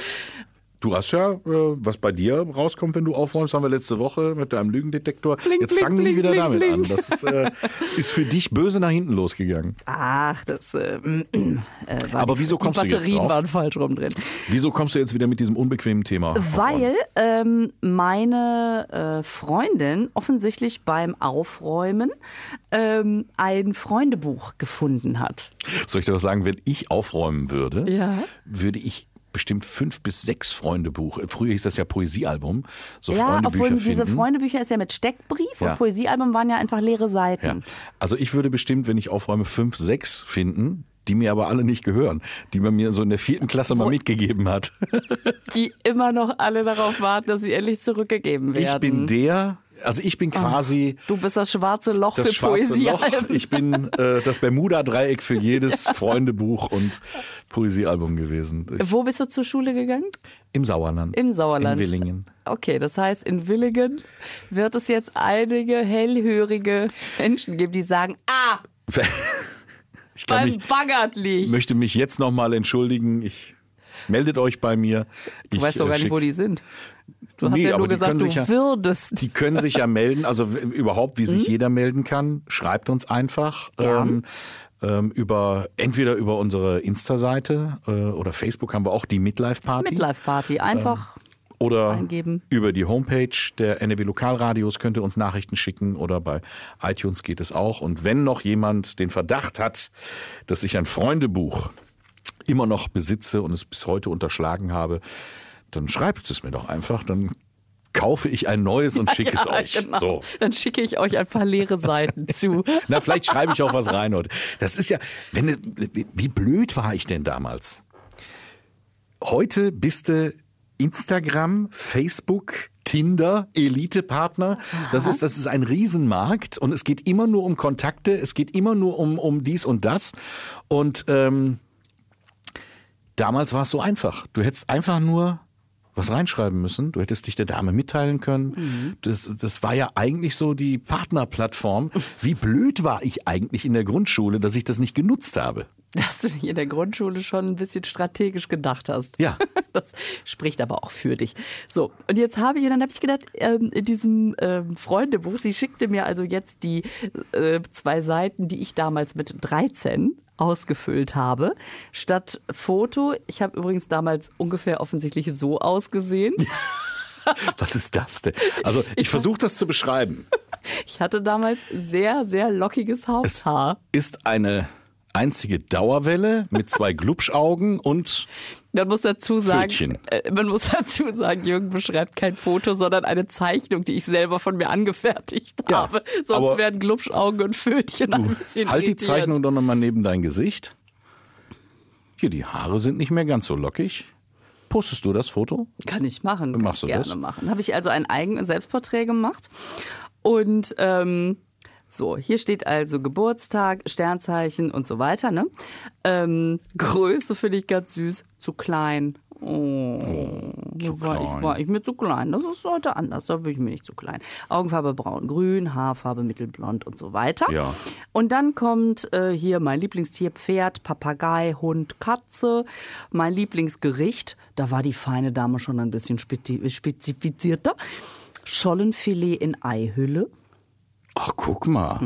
Du hast ja, äh, was bei dir rauskommt, wenn du aufräumst, haben wir letzte Woche mit deinem Lügendetektor. Bling, Jetzt fangen bling, wieder bling, damit bling. an. Das ist, äh, (laughs) ist für dich böse nach hinten losgegangen. Ach, das äh, äh, war Aber die, wieso kommst du die jetzt Batterien drauf? waren falsch rum drin. Wieso kommst du jetzt wieder mit diesem unbequemen Thema? Weil ähm, meine äh, Freundin offensichtlich beim Aufräumen ähm, ein Freundebuch gefunden hat. Soll ich dir was sagen, wenn ich aufräumen würde, Ja. würde ich bestimmt fünf bis sechs Freundebuch. Früher hieß das ja Poesiealbum. So ja, Freundebücher obwohl diese finden. Freundebücher ist ja mit Steckbrief Ja. und Poesiealbum waren ja einfach leere Seiten. Ja. Also ich würde bestimmt, wenn ich aufräume, fünf, sechs finden, die mir aber alle nicht gehören, die man mir so in der vierten Klasse mal mitgegeben hat. Die immer noch alle darauf warten, dass sie endlich zurückgegeben werden. Ich bin der, also ich bin quasi du bist das schwarze Loch das für schwarze Loch. Poesiealben. Ich bin äh, das Bermuda-Dreieck für jedes (laughs) Freundebuch und Poesiealbum gewesen. Ich, Wo bist du zur Schule gegangen? Im Sauerland. Im Sauerland. In Willingen. Okay, das heißt, in Willingen wird es jetzt einige hellhörige Menschen geben, die sagen, ah, (laughs) Ich kann beim mich, Baggert liegt. möchte mich jetzt nochmal entschuldigen. Ich meldet euch bei mir. Du ich, weißt doch äh, gar nicht, wo die sind. Du hast Nee, ja nur die gesagt, können du sich ja- würdest. Die können sich ja melden, also überhaupt, wie sich Mhm. jeder melden kann. Schreibt uns einfach Gern. ähm, ähm, über entweder über unsere Insta-Seite äh, oder Facebook haben wir auch die Midlife Party Midlife Party. Einfach oder eingeben. über die Homepage der NRW Lokalradios könnt ihr uns Nachrichten schicken oder bei iTunes geht es auch. Und wenn noch jemand den Verdacht hat, dass ich ein Freundebuch immer noch besitze und es bis heute unterschlagen habe, dann schreibt es mir doch einfach, dann kaufe ich ein neues und schicke es Ja, euch. genau. So. Dann schicke ich euch ein paar leere Seiten (laughs) zu. Na, vielleicht schreibe ich auch was rein heute. Das ist ja, wenn, wie blöd war ich denn damals? Heute bist du Instagram, Facebook, Tinder, Elite-Partner. Das ist, das ist ein Riesenmarkt und es geht immer nur um Kontakte, es geht immer nur um, um dies und das. Und ähm, damals war es so einfach. Du hättest einfach nur was reinschreiben müssen. Du hättest dich der Dame mitteilen können. Das, das war ja eigentlich so die Partnerplattform. Wie blöd war ich eigentlich in der Grundschule, dass ich das nicht genutzt habe? Dass du dich in der Grundschule schon ein bisschen strategisch gedacht hast. Ja. (laughs) Das spricht aber auch für dich. So, und jetzt habe ich, und dann habe ich gedacht, ähm, in diesem ähm, Freundebuch, sie schickte mir also jetzt die äh, zwei Seiten, die ich damals mit 13 ausgefüllt habe, statt Foto. Ich habe übrigens damals ungefähr offensichtlich so ausgesehen. (laughs) Was ist das denn? Also ich versuche das zu beschreiben. (laughs) Ich hatte damals sehr, sehr lockiges Es Haupthaar. ist eine einzige Dauerwelle mit zwei Glubschaugen und Man muss dazu sagen, Pfötchen. äh, man muss dazu sagen, Jürgen beschreibt kein Foto, sondern eine Zeichnung, die ich selber von mir angefertigt Ja, habe. Sonst werden Glubschaugen und Pfötchen ein bisschen halt die irritiert. Zeichnung doch nochmal neben dein Gesicht. Hier, die Haare sind nicht mehr ganz so lockig. Postest du das Foto? Kann ich machen. Kann Machst ich du gerne das? machen. Habe ich also ein eigenes Selbstporträt gemacht. Und ähm, so, hier steht also Geburtstag, Sternzeichen und so weiter. Ne? Ähm, Größe finde ich ganz süß, zu klein. Oh, zu so war klein. Ich, war ich mir zu klein. Das ist heute anders. Da bin ich mir nicht zu klein. Augenfarbe braun-grün, Haarfarbe mittelblond und so weiter. Ja. Und dann kommt äh, hier mein Lieblingstier Pferd, Papagei, Hund, Katze. Mein Lieblingsgericht, da war die feine Dame schon ein bisschen spezi spezifizierter. Schollenfilet in Eihülle. Ach, guck mal.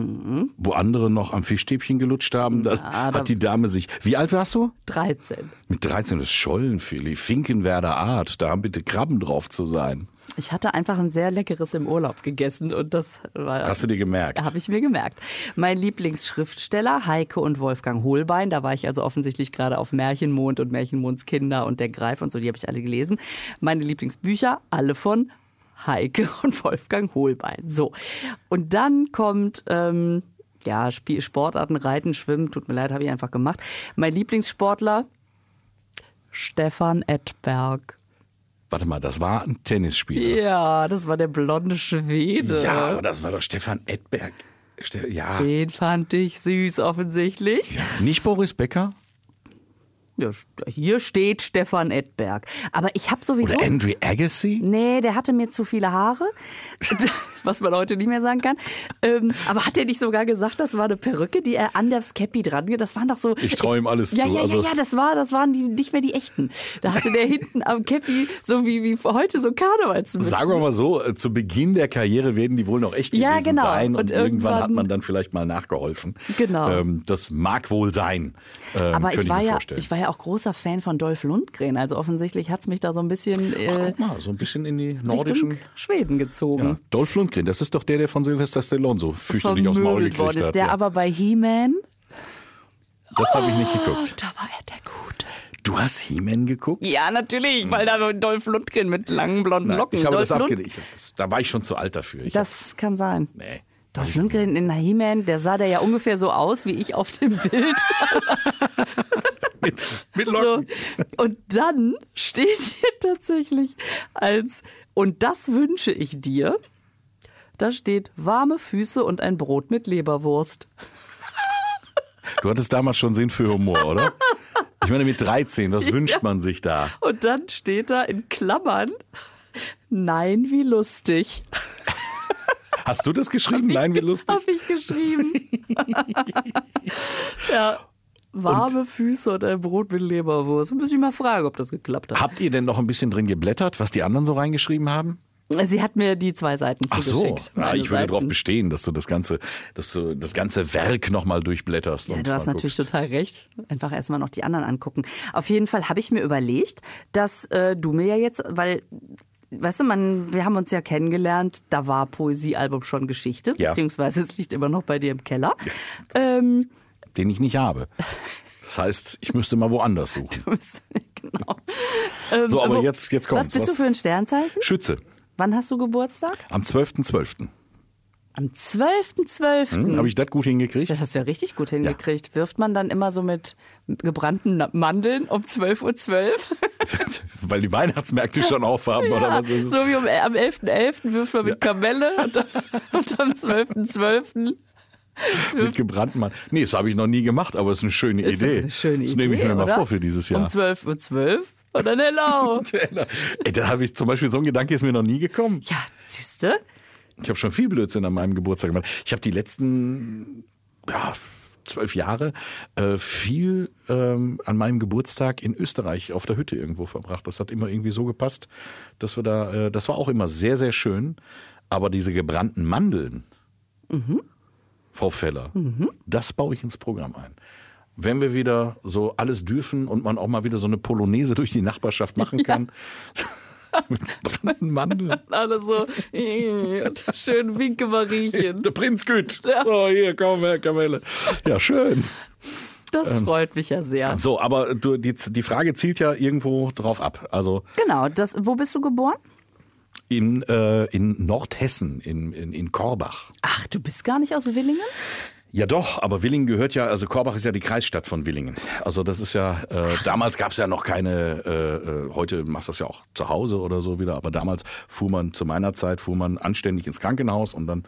Wo andere noch am Fischstäbchen gelutscht haben, da da- hat die Dame sich. Wie alt warst du? 13. Mit 13 ist Schollenfilet, Finkenwerder Art. Da haben bitte Krabben drauf zu sein. Ich hatte einfach ein sehr leckeres im Urlaub gegessen und das war. Hast du dir gemerkt? Habe ich mir gemerkt. Mein Lieblingsschriftsteller, Heike und Wolfgang Holbein. Da war ich also offensichtlich gerade auf Märchenmond und Märchenmonds Kinder und der Greif und so, die habe ich alle gelesen. Meine Lieblingsbücher, alle von Heike (laughs) und Wolfgang Holbein. So. Und dann kommt. Ähm, ja, Spiel, Sportarten, Reiten, Schwimmen, tut mir leid, habe ich einfach gemacht. Mein Lieblingssportler, Stefan Edberg. Warte mal, das war ein Tennisspieler. Ja, das war der blonde Schwede. Ja, aber das war doch Stefan Edberg. Ste- Ja. Den fand ich süß offensichtlich. Nicht Boris Becker? Ja, hier steht Stefan Edberg. Aber ich habe sowieso. Oder Andre Agassi? Nee, der hatte mir zu viele Haare, (laughs) was man heute nicht mehr sagen kann. Ähm, aber hat er nicht sogar gesagt, das war eine Perücke, die er an das Cappy dran, das waren doch so. Ich traue ihm alles ja, zu. Ja, also ja, ja, das war, das waren die nicht mehr die echten. Da hatte der hinten am Cappy so wie, wie heute so Karnevalsmützen. Sagen wir mal so, äh, zu Beginn der Karriere werden die wohl noch echt Ja, gewesen genau. sein und, Und irgendwann, hat irgendwann- man dann vielleicht mal nachgeholfen. Genau. Ähm, das mag wohl sein. Ähm, Aber ich war, mir ja, vorstellen. ich war ja auch großer Fan von Dolph Lundgren. Also offensichtlich hat's mich da so ein bisschen äh, Guck mal, so ein bisschen in die Richtung nordischen. Schweden gezogen. Ja. Dolph Lundgren, das ist doch der, der von Sylvester Stallone so fürchterlich aufs Maul Vermöbelt worden gekriegt ist. hat. Der ja. aber bei He-Man, Das habe ich nicht geguckt. da war er der Gute. Du hast He-Man geguckt? Ja, natürlich, weil da Dolph Lundgren mit langen blonden Locken. ich habe Dolph das abgelegt. Da war ich schon zu alt dafür. Ich Das kann sein. hab, nee. Dolph Lundgren in He-Man, der sah da ja ungefähr so aus wie ich auf dem Bild. (laughs) (laughs) (laughs) Mit, mit So. Locken. Und dann steht hier tatsächlich als, und das wünsche ich dir, da steht warme Füße und ein Brot mit Leberwurst. Du hattest damals schon Sinn für Humor, oder? Ich meine, mit 13, was (laughs) wünscht man sich da? Und dann steht da in Klammern, nein, wie lustig. Hast du das geschrieben? Nein, wie lustig. Hab ich geschrieben. (laughs) ja. Warme Füße und ein Brot mit Leberwurst. Muss ich mal fragen, ob das geklappt hat. Habt ihr denn noch ein bisschen drin geblättert, was die anderen so reingeschrieben haben? Sie hat mir die zwei Seiten Ach so, zugeschickt. ja, ich würde darauf bestehen, dass du das ganze, dass du das ganze Werk nochmal durchblätterst. Ja, und du hast natürlich guckst. total recht. Einfach erstmal noch die anderen angucken. Auf jeden Fall habe ich mir überlegt, dass äh, du mir ja jetzt, weil, weißt du, man, wir haben uns ja kennengelernt, da war Poesiealbum schon Geschichte, Ja. beziehungsweise es liegt immer noch bei dir im Keller. Ähm, Den ich nicht habe. Das heißt, ich müsste mal woanders suchen. du bist- (laughs) genau. Ähm, So, aber wo- jetzt, jetzt Was kommt's. bist du für ein Sternzeichen? Schütze. Wann hast du Geburtstag? Am 12.12. Am 12.12. Hm, Habe ich das gut hingekriegt? Das hast du ja richtig gut hingekriegt. Wirft man dann immer so mit gebrannten Mandeln um 12.12 Uhr? (laughs) Weil die Weihnachtsmärkte schon aufhaben, oder Ja, was ist es? so wie um, am 11.11. wirft man mit Kamelle und, und am 12.12. (laughs) Mit gebrannten Mann. Nee, das habe ich noch nie gemacht, aber es ist eine schöne Ist Idee. eine schöne das Idee, nehme ich mir mal oder? vor für dieses Jahr. Um 12.12 Uhr (laughs) und dann hello. Ey, da habe ich zum Beispiel so ein Gedanke ist mir noch nie gekommen. Ja, siehste? Ich habe schon viel Blödsinn an meinem Geburtstag gemacht. Ich habe die letzten ja, zwölf Jahre äh, viel ähm, an meinem Geburtstag in Österreich auf der Hütte irgendwo verbracht. Das hat immer irgendwie so gepasst, dass wir da, äh, das war auch immer sehr, sehr schön. Aber diese gebrannten Mandeln, Frau Feller, das baue ich ins Programm ein. Wenn wir wieder so alles dürfen und man auch mal wieder so eine Polonaise durch die Nachbarschaft machen kann. (laughs) Mit gebrannten Mandeln. (laughs) Alle so, (laughs) schön Winke Mariechen. Der Prinz Güt. Ja. So, hier, komm her, Kamelle. Ja, schön. Das Ähm. freut mich ja sehr. So, aber du, die, die Frage zielt ja irgendwo drauf ab. Also Genau, das, wo bist du geboren? In, äh, in Nordhessen, in, in, in Korbach. Ach, du bist gar nicht aus Willingen? Ja doch, aber Willingen gehört ja, also Korbach ist ja die Kreisstadt von Willingen. Also das ist ja, äh, damals gab es ja noch keine, äh, äh, heute machst du das ja auch zu Hause oder so wieder, aber damals fuhr man, zu meiner Zeit fuhr man anständig ins Krankenhaus und dann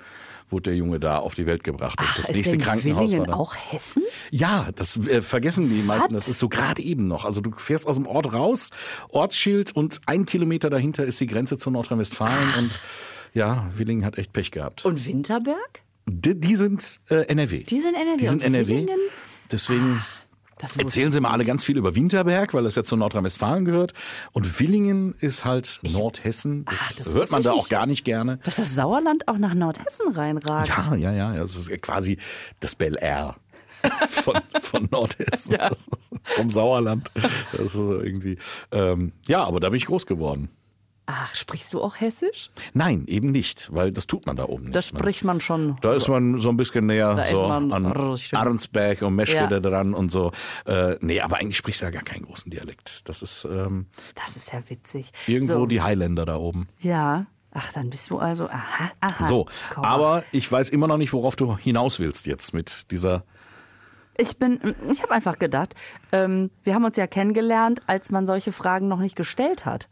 wurde der Junge da auf die Welt gebracht. Und Ach, das ist nächste denn Krankenhaus Willingen war da. auch Hessen? Ja, das äh, vergessen die meisten. Was? Das ist so gerade eben noch. Also du fährst aus dem Ort raus, Ortsschild und ein Kilometer dahinter ist die Grenze zu Nordrhein-Westfalen und ja, Willingen hat echt Pech gehabt. Und Winterberg? Die, die sind äh, NRW. Die sind NRW. Die sind NRW. Willingen? Deswegen wusste erzählen sie mal alle ganz viel über Winterberg, weil das ja zu Nordrhein-Westfalen gehört. Und Willingen ist halt Nordhessen. Das, Ach, das hört man ich da auch nicht. gar nicht gerne. Dass das Sauerland auch nach Nordhessen reinragt. Ja, ja, ja. Es ist quasi das Bel Air. (laughs) Von, von Nordhessen, Ja. (laughs) vom Sauerland. Das ist irgendwie. Ähm, ja, aber da bin ich groß geworden. Ach, sprichst du auch Hessisch? Nein, eben nicht, weil das tut man da oben nicht. Das ne? spricht man schon. Da ist man so ein bisschen näher so an. Arnsberg und Meschede Ja. dran und so. Äh, nee, aber eigentlich sprichst du ja gar keinen großen Dialekt. Das ist ähm, Das ist ja witzig. irgendwo so. die Highländer da oben. Ja. Ach, dann bist du also. Aha, aha. So, Komm. aber ich weiß immer noch nicht, worauf du hinaus willst jetzt mit dieser. Ich bin, ich habe einfach gedacht, ähm, wir haben uns ja kennengelernt, als man solche Fragen noch nicht gestellt hat.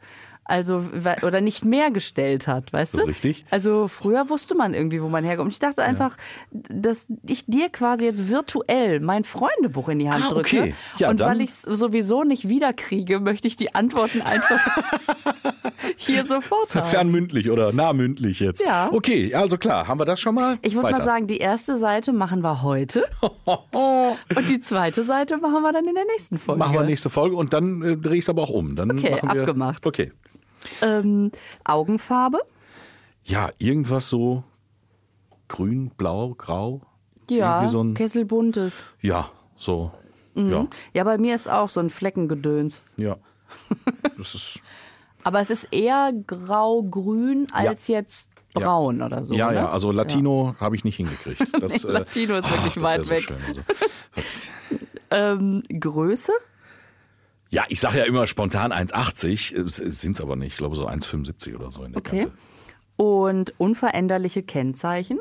Also, oder nicht mehr gestellt hat, weißt Das du? richtig. Also, früher wusste man irgendwie, wo man herkommt. Ich dachte einfach, dass ich dir quasi jetzt virtuell mein Freundebuch in die Hand Ah, drücke. okay. Ja, und dann- weil ich es sowieso nicht wiederkriege, möchte ich die Antworten einfach (laughs) hier sofort haben. Fernmündlich oder nahmündlich jetzt. Ja. Okay, also klar, haben wir das schon mal? Ich würde mal sagen, die erste Seite machen wir heute. (laughs) und die zweite Seite machen wir dann in der nächsten Folge. Machen wir nächste Folge und dann äh, drehe ich es aber auch um. Dann Okay, abgemacht. Okay. Ähm, Augenfarbe? Ja, irgendwas so grün, blau, grau. Ja, so ein, Kesselbuntes. ja, so. Ja, Ja, bei mir ist auch so ein Fleckengedöns. ja. Das ist, (laughs) Aber es ist eher grau-grün als jetzt braun oder so. ja, ne? ja, also Latino habe ich nicht hingekriegt. (laughs) Das, äh, Latino ist wirklich das weit wär so weg. schön. Also, (laughs) Ähm, Größe? Ja, ich sage ja immer spontan 1,80, sind es aber nicht. Ich glaube so 1,75 oder so in der Okay. Kante. Und unveränderliche Kennzeichen?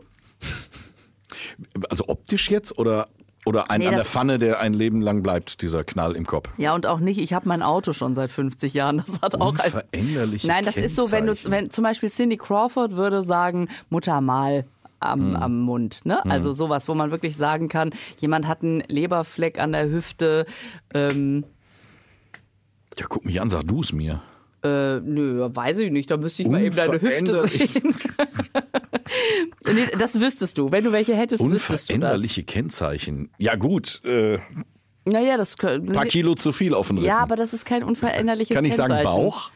Also optisch jetzt oder, oder ein Nee, an der Pfanne, der ein Leben lang bleibt, dieser Knall im Kopf? Ja, und auch nicht, ich habe mein Auto schon seit 50 Jahren. Das hat auch Unveränderliche Nein, das ist so, wenn du, wenn zum Beispiel Cindy Crawford würde sagen, Muttermal am, Hm. am Mund, ne? Also sowas, wo man wirklich sagen kann, jemand hat einen Leberfleck an der Hüfte. Ähm, Ja, guck mich an, sag du es mir. äh, nö, weiß ich nicht, da müsste ich mal eben deine Hüfte (laughs) sehen. (laughs) nee, das wüsstest du. Wenn du welche hättest, wüsstest du das. Unveränderliche Kennzeichen. Ja gut, äh, Naja, das könnte. paar Kilo zu viel auf den Rücken. Ja, aber das ist kein unveränderliches Kann ich sagen Kennzeichen. Bauch?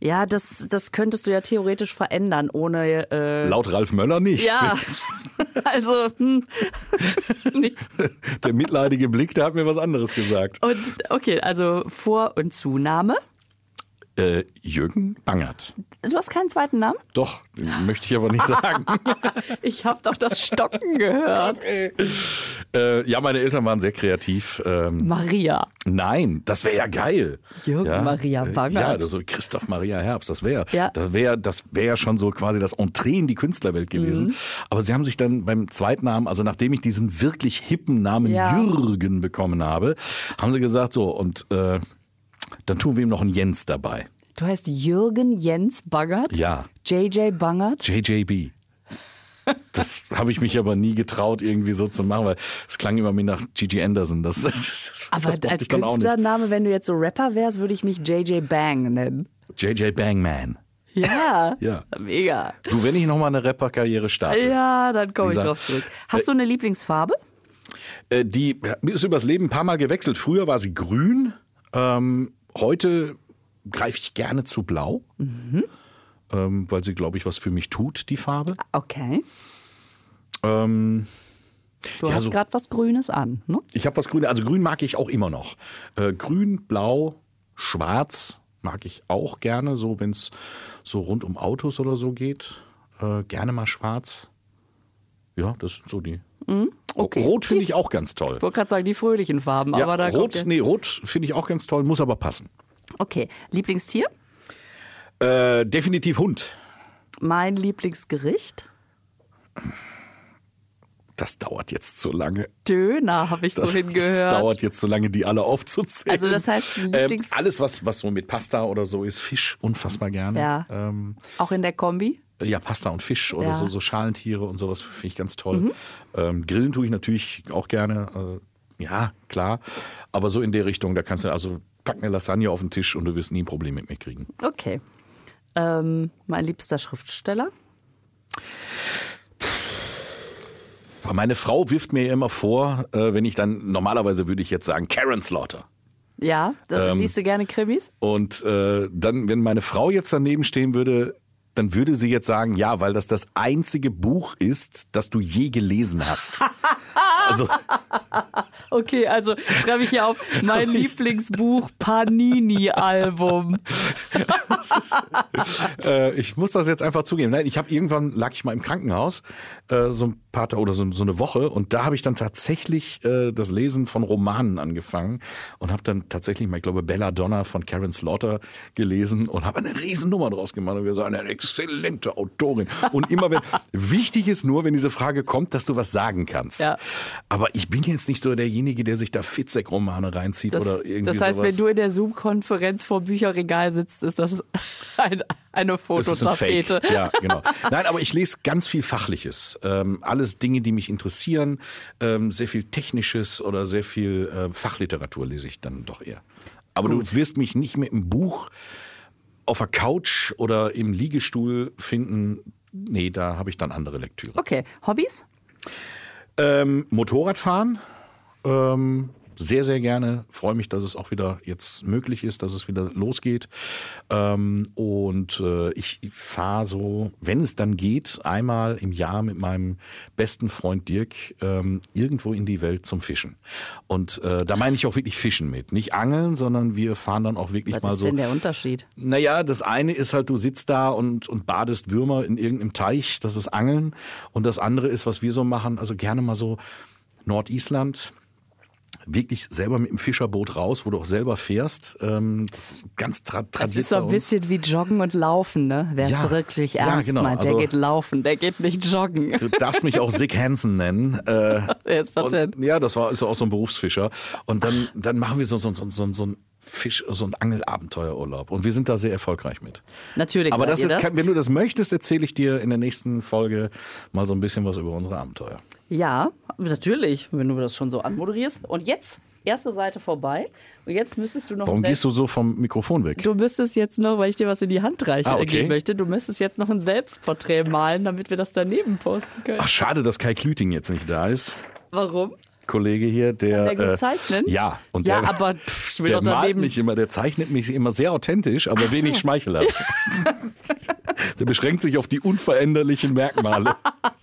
Ja, das, das könntest du ja theoretisch verändern, ohne. Äh, Laut Ralf Möller nicht. ja, (laughs) also. Hm. (laughs) Nicht. Der mitleidige Blick, der hat mir was anderes gesagt. Und okay, also Vor- und Zunahme. Äh, Jürgen Bangert. Du hast keinen zweiten Namen? Doch, möchte ich aber nicht sagen. (laughs) Ich habe doch das Stocken gehört. (laughs) äh, ja, meine Eltern waren sehr kreativ. Ähm, Maria. nein, das wäre ja geil. Jürgen ja? Maria Äh, Bangert. Ja, das so Christoph Maria Herbst, das wäre Ja. das wäre das wäre ja schon so quasi das Entree in die Künstlerwelt gewesen. Mhm. Aber sie haben sich dann beim Zweitnamen, also nachdem ich diesen wirklich hippen Namen Ja. Jürgen bekommen habe, haben sie gesagt so und äh, dann tun wir ihm noch einen Jens dabei. Du heißt Jürgen Jens Bangert? Ja. JJ Bangert? JJB. Das habe ich mich aber nie getraut, irgendwie so zu machen, weil es klang immer mehr nach Gigi Anderson. Das, das, Aber das als. Künstlername, wenn du jetzt so Rapper wärst, würde ich mich JJ Bang nennen. JJ Bangman. Ja. Ja. Mega. Du, wenn ich nochmal eine Rapper-Karriere starte, Ja, dann komme ich drauf zurück. Hast du eine Lieblingsfarbe? äh, die ist übers Leben ein paar Mal gewechselt. Früher war sie grün, ähm, heute greife ich gerne zu blau, Mhm. ähm, weil sie, glaube ich, was für mich tut, die Farbe. Okay. Ähm, Du Ja, hast so- gerade was Grünes an, ne? Ich habe was Grünes, also grün mag ich auch immer noch. Äh, grün, blau, schwarz mag ich auch gerne, so wenn es so rund um Autos oder so geht. Äh, gerne mal schwarz. Ja, das sind so die. Mhm. okay. Rot finde ich auch ganz toll. Ich wollte gerade sagen, die fröhlichen Farben, Ja, aber da rot, nee, rot finde ich auch ganz toll, muss aber passen. Okay, Lieblingstier? Äh, definitiv Hund. Mein Lieblingsgericht? Das dauert jetzt zu lange. Döner, habe ich Das, vorhin (laughs) das gehört. dauert jetzt so lange, die alle aufzuzählen. Also das heißt, ähm, Lieblings- alles, was, was so mit Pasta oder so ist, Fisch unfassbar gerne. Ja. Ähm, Auch in der Kombi? Ja, Pasta und Fisch oder Ja. Mhm. so, so Schalentiere und sowas finde ich ganz toll. Ähm, Grillen tue ich natürlich auch gerne. Äh, ja, klar. Aber so in der Richtung, da kannst du, also pack eine Lasagne auf den Tisch und du wirst nie ein Problem mit mir kriegen. Okay. Ähm, mein liebster Schriftsteller? Meine Frau wirft mir immer vor, äh, wenn ich dann, normalerweise würde ich jetzt sagen, Karen Slaughter. Ja, da Ähm, liest du gerne Krimis? Und äh, dann, wenn meine Frau jetzt daneben stehen würde, dann würde sie jetzt sagen, ja, weil das das einzige Buch ist, das du je gelesen hast. (laughs) also (laughs) Okay, also schreibe ich hier auf mein Lieblingsbuch Panini-Album. äh, ich muss das jetzt einfach zugeben. Nein, ich habe irgendwann lag ich mal im Krankenhaus äh, so ein paar oder so, so eine Woche und da habe ich dann tatsächlich äh, das Lesen von Romanen angefangen und habe dann tatsächlich mal, ich glaube, Belladonna von Karen Slaughter gelesen und habe eine Riesennummer draus gemacht und gesagt, eine exzellente Autorin. Und immer wenn wichtig ist nur, wenn diese Frage kommt, dass du was sagen kannst. Ja. Aber ich bin jetzt nicht so derjenige, der sich da Fitzek-Romane reinzieht Das, oder irgendwie das heißt, sowas. wenn du in der Zoom-Konferenz vor Bücherregal sitzt, ist das (laughs) ein, eine ist ein. Fototapete. Ja, (laughs) genau. Nein, aber ich lese ganz viel Fachliches. Ähm, alles Dinge, die mich interessieren. Ähm, sehr viel Technisches oder sehr viel äh, Fachliteratur lese ich dann doch eher. Aber du wirst mich nicht mit einem Buch auf der Couch oder im Liegestuhl finden. Nee, da habe ich dann andere Lektüre. Okay, Hobbys? Ähm, Motorradfahren. Ähm, sehr, sehr gerne. Freue mich, dass es auch wieder jetzt möglich ist, dass es wieder losgeht. Ähm, und äh, ich fahre so, wenn es dann geht, einmal im Jahr mit meinem besten Freund Dirk ähm, irgendwo in die Welt zum Fischen. Und äh, da meine ich auch wirklich Fischen mit. Nicht angeln, sondern wir fahren dann auch wirklich Was mal ist so. denn der Unterschied? Naja, das eine ist halt, du sitzt da und, und badest Würmer in irgendeinem Teich, das ist Angeln. Und das andere ist, was wir so machen, also gerne mal so Nordisland, wirklich selber mit dem Fischerboot raus, wo du auch selber fährst. Ähm, das ist ganz tra Das tradiert ist so ein bisschen wie Joggen und Laufen, ne? Wer es Ja, wirklich ja, ernst genau. meint, der Also- geht laufen, der geht nicht joggen. Du darfst mich auch Sick Hansen nennen. (laughs) Äh, Wer ist das und, denn? Ja, das war ist ja auch so ein Berufsfischer. Und dann, dann machen wir so, so, so, so, so ein Fisch, so ein Angelabenteuerurlaub. Und wir sind da sehr erfolgreich mit. Natürlich Aber das ist, das. Kann, wenn du das möchtest, erzähle ich dir in der nächsten Folge mal so ein bisschen was über unsere Abenteuer. Ja, natürlich, wenn du das schon so anmoderierst. Und jetzt, erste Seite vorbei. Und jetzt müsstest du noch Warum gehst du so vom Mikrofon weg? Du müsstest jetzt noch, weil ich dir was in die Hand reiche, Ah, okay. möchte, du müsstest jetzt noch ein Selbstporträt malen, damit wir das daneben posten können. Ach, schade, dass Kai Klüting jetzt nicht da ist. Warum? Kollege hier, der. Kann der gut äh, zeichnen? Ja, und Ja, der, aber pff, ich will der malt mich immer, der zeichnet mich immer sehr authentisch, aber wenig schmeichelhaft. (laughs) der beschränkt sich auf die unveränderlichen Merkmale. (laughs)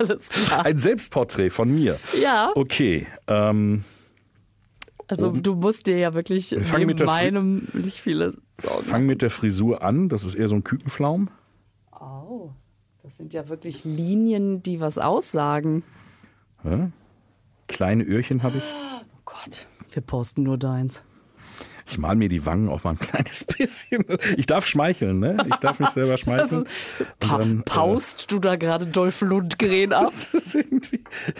Alles klar. Ein Selbstporträt von mir. Ja. Okay. Ähm, Also du musst dir ja wirklich neben mit der Fri- meinem nicht viele Sorgen. fang mit der Frisur an. Das ist eher so ein Kükenflaum. Oh, das sind ja wirklich Linien, die was aussagen. Ja. Kleine Öhrchen habe ich. Oh Gott, wir posten nur deins. Ich mal mir die Wangen auch mal ein kleines (laughs) bisschen. Ich darf schmeicheln, ne? Ich darf mich selber (laughs) schmeicheln. Pa dann, äh, paust du da gerade Dolph Lundgren ab? (laughs)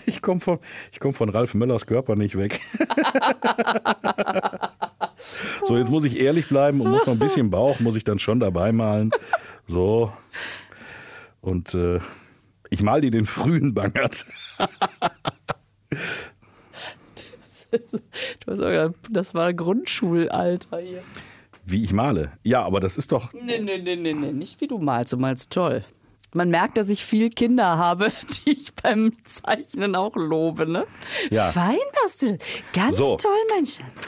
Ich komme von, ich komm von Ralf Möllers Körper nicht weg. so, jetzt muss ich ehrlich bleiben und muss noch ein bisschen Bauch, muss ich dann schon dabei malen. So. Und äh, ich mal dir den frühen Bangert. Du hast auch gesagt, (laughs) das war Grundschulalter hier. Wie ich male. Ja, aber das ist doch. Nee, nee, nee, nee, nee, nicht wie du malst, du malst toll. Man merkt, dass ich viel Kinder habe, (laughs) die ich beim Zeichnen auch lobe, ne? Ja. Fein hast du das. Ganz So. toll, mein Schatz.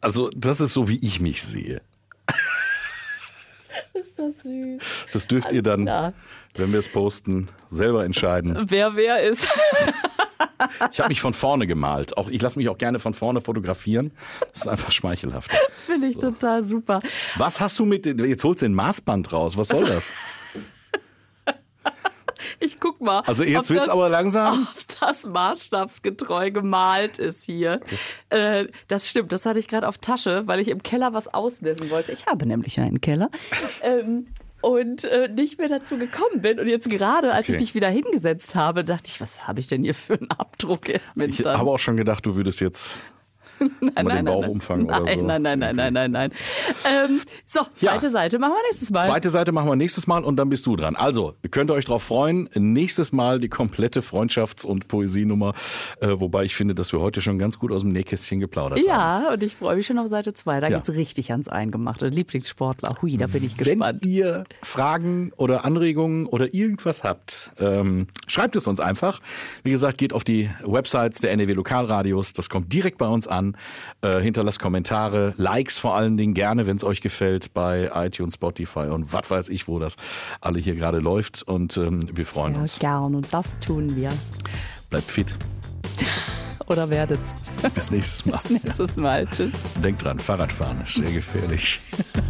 Also, das ist so, wie ich mich sehe. (laughs) Ist das süß. Das dürft ihr dann, klar. wenn wir es posten, selber entscheiden. Wer wer ist. (laughs) Ich habe mich von vorne gemalt. Auch ich lasse mich auch gerne von vorne fotografieren. Das ist einfach schmeichelhaft. Finde ich total super. Was hast du mit, jetzt holst du den Maßband raus. Was soll das? (laughs) Ich guck mal. Also jetzt ob wird's das- aber langsam. (laughs) Ob das maßstabsgetreu gemalt ist hier. Äh, das stimmt, das hatte ich gerade auf Tasche, weil ich im Keller was ausmessen wollte. Ich habe nämlich einen Keller. ähm, und äh, nicht mehr dazu gekommen bin. Und jetzt gerade, als ich Okay. mich wieder hingesetzt habe, dachte ich, was habe ich denn hier für einen Abdruck? Ich habe auch schon gedacht, du würdest jetzt (laughs) nein, mal den Bauchumfang nein, oder so. Nein, nein, nein, nein, nein, nein. Ähm, so, zweite Ja. Seite machen wir nächstes Mal. Zweite Seite machen wir nächstes Mal und dann bist du dran. Also, ihr könnt euch drauf freuen. Nächstes Mal die komplette Freundschafts- und Poesienummer. Äh, wobei ich finde, dass wir heute schon ganz gut aus dem Nähkästchen geplaudert haben. Ja, und ich freue mich schon auf Seite 2. Da Ja. geht's richtig ans Eingemachte. Lieblingssportler. Hui, da bin ich Wenn gespannt. ihr Fragen oder Anregungen oder irgendwas habt, ähm, schreibt es uns einfach. Wie gesagt, geht auf die Websites der NRW Lokalradios. Das kommt direkt bei uns an. Äh, hinterlasst Kommentare, Likes vor allen Dingen gerne, wenn es euch gefällt, bei iTunes, Spotify und was weiß ich, wo das alle hier gerade läuft. Und ähm, wir freuen Sehr uns. gern und das tun wir. Bleibt fit. (laughs) Oder werdet's. Bis nächstes Mal. Nächstes Mal. Tschüss. Denkt dran, Fahrradfahren ist sehr gefährlich. (laughs)